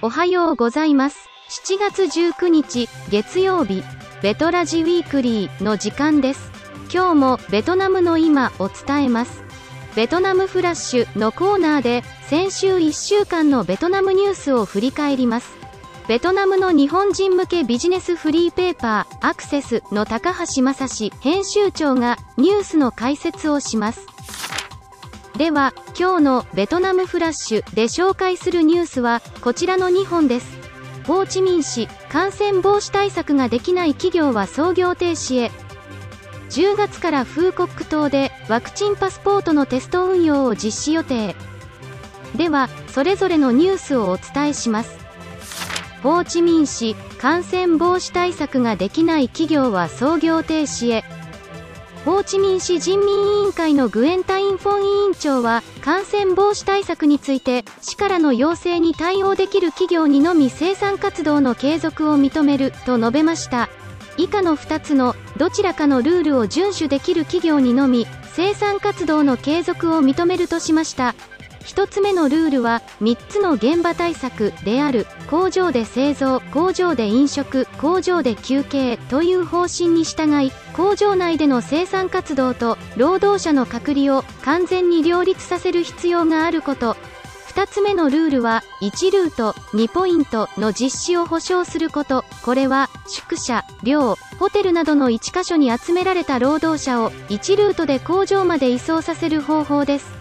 おはようございます。7月19日、月曜日、ベトラジウィークリーの時間です。今日もベトナムの今を伝えます。ベトナムフラッシュのコーナーで、先週1週間のベトナムニュースを振り返ります。ベトナムの日本人向けビジネスフリーペーパー、アクセスの高橋正史編集長がニュースの解説をします。では、今日のベトナムフラッシュで紹介するニュースはこちらの2本です。ホーチミン市、感染防止対策ができない企業は操業停止へ。10月からフーコック島でワクチンパスポートのテスト運用を実施予定。では、それぞれのニュースをお伝えします。ホーチミン市、感染防止対策ができない企業は操業停止へ。ホーチミン市人民委員会のグエンタイン・フォン委員長は感染防止対策について市からの要請に対応できる企業にのみ生産活動の継続を認めると述べました。以下の2つのどちらかのルールを遵守できる企業にのみ生産活動の継続を認めるとしました。1つ目のルールは3つの現場対策である。工場で製造工場で飲食工場で休憩という方針に従い工場内での生産活動と労働者の隔離を完全に両立させる必要があること。2つ目のルールは1ルート2ポイントの実施を保証すること。これは宿舎寮ホテルなどの1箇所に集められた労働者を1ルートで工場まで移送させる方法です。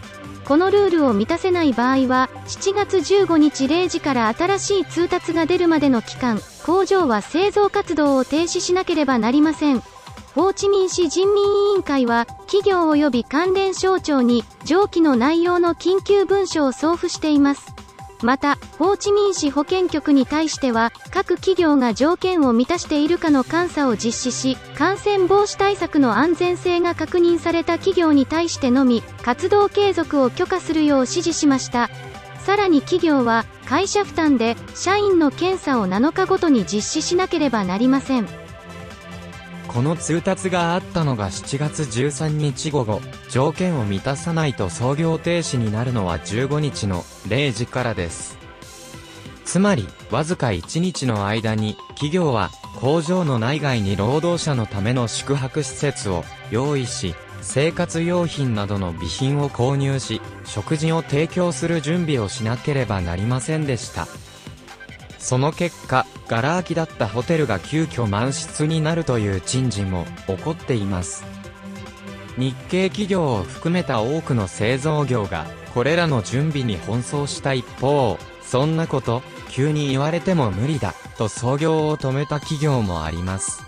このルールを満たせない場合は7月15日0時から新しい通達が出るまでの期間工場は製造活動を停止しなければなりません。ホーチミン市人民委員会は企業及び関連省庁に上記の内容の緊急文書を送付しています。またホーチミン市保健局に対しては各企業が条件を満たしているかの監査を実施し感染防止対策の安全性が確認された企業に対してのみ活動継続を許可するよう指示しました。さらに企業は会社負担で社員の検査を7日ごとに実施しなければなりません。この通達があったのが7月13日午後、条件を満たさないと操業停止になるのは15日の0時からです。つまり、わずか1日の間に、企業は工場の内外に労働者のための宿泊施設を用意し、生活用品などの備品を購入し、食事を提供する準備をしなければなりませんでした。その結果、ガラ空きだったホテルが急遽満室になるという珍事も起こっています。日系企業を含めた多くの製造業が、これらの準備に奔走した一方、そんなこと、急に言われても無理だ、と操業を止めた企業もあります。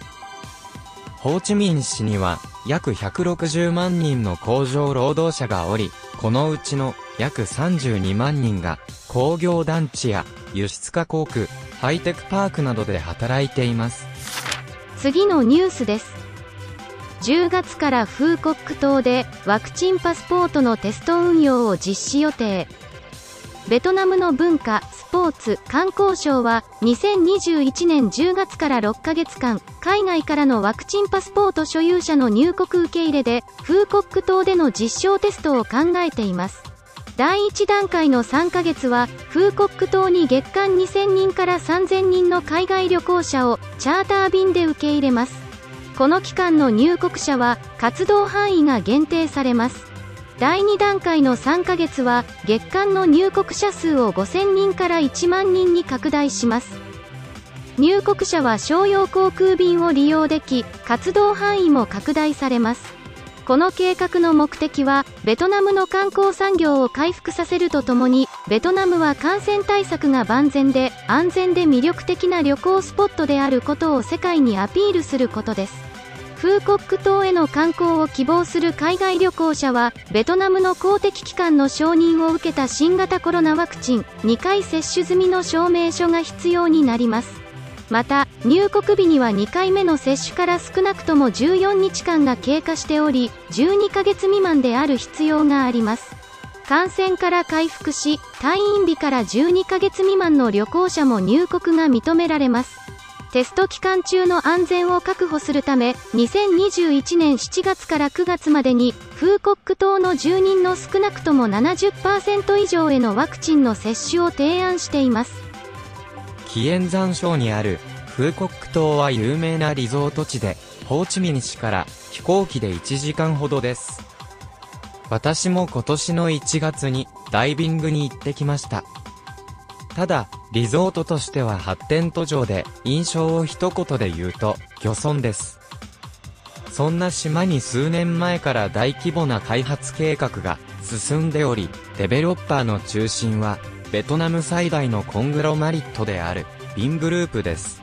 ホーチミン市には、約160万人の工場労働者がおり、このうちの約32万人が工業団地や輸出加工区、ハイテクパークなどで働いています。次のニュースです10月からフーコック島でワクチンパスポートのテスト運用を実施予定ベトナムの文化、スポーツ、観光省は2021年10月から6ヶ月間、海外からのワクチンパスポート所有者の入国受け入れで、フーコック島での実証テストを考えています。第1段階の3ヶ月は、フーコック島に月間2000人から3000人の海外旅行者をチャーター便で受け入れます。この期間の入国者は、活動範囲が限定されます。第2段階の3ヶ月は月間の入国者数を5000人から1万人に拡大します入国者は商用航空便を利用でき活動範囲も拡大されますこの計画の目的はベトナムの観光産業を回復させるとともにベトナムは感染対策が万全で安全で魅力的な旅行スポットであることを世界にアピールすることです。フーコック島への観光を希望する海外旅行者はベトナムの公的機関の承認を受けた新型コロナワクチン2回接種済みの証明書が必要になります。また入国日には2回目の接種から少なくとも14日間が経過しており12ヶ月未満である必要があります感染から回復し退院日から12ヶ月未満の旅行者も入国が認められますテスト期間中の安全を確保するため、2021年7月から9月までに、フーコック島の住人の少なくとも70%以上へのワクチンの接種を提案しています。紀元山省にある、フーコック島は有名なリゾート地で、ホーチミン市から飛行機で1時間ほどです。私も今年の1月にダイビングに行ってきました。ただ、リゾートとしては発展途上で、印象を一言で言うと、漁村です。そんな島に数年前から大規模な開発計画が進んでおり、デベロッパーの中心は、ベトナム最大のコングロマリットである、ビングループです。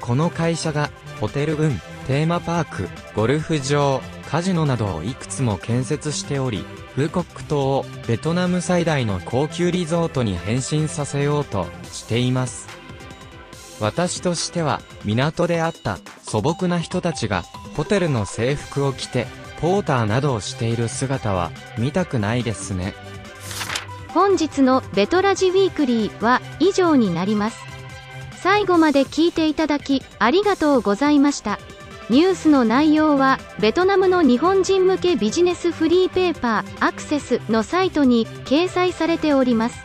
この会社が、ホテル群、テーマパーク、ゴルフ場、カジノなどをいくつも建設しており、フーコック島をベトナム最大の高級リゾートに変身させようとしています。私としては港であった素朴な人たちがホテルの制服を着てポーターなどをしている姿は見たくないですね。本日のベトラジウィークリーは以上になります。最後まで聞いていただきありがとうございました。ニュースの内容はベトナムの日本人向けビジネスフリーペーパーアクセスのサイトに掲載されております。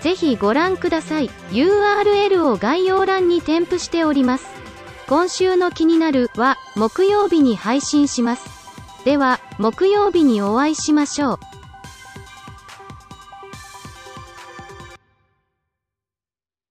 ぜひご覧ください。URL を概要欄に添付しております。今週の気になるは木曜日に配信します。では木曜日にお会いしましょう。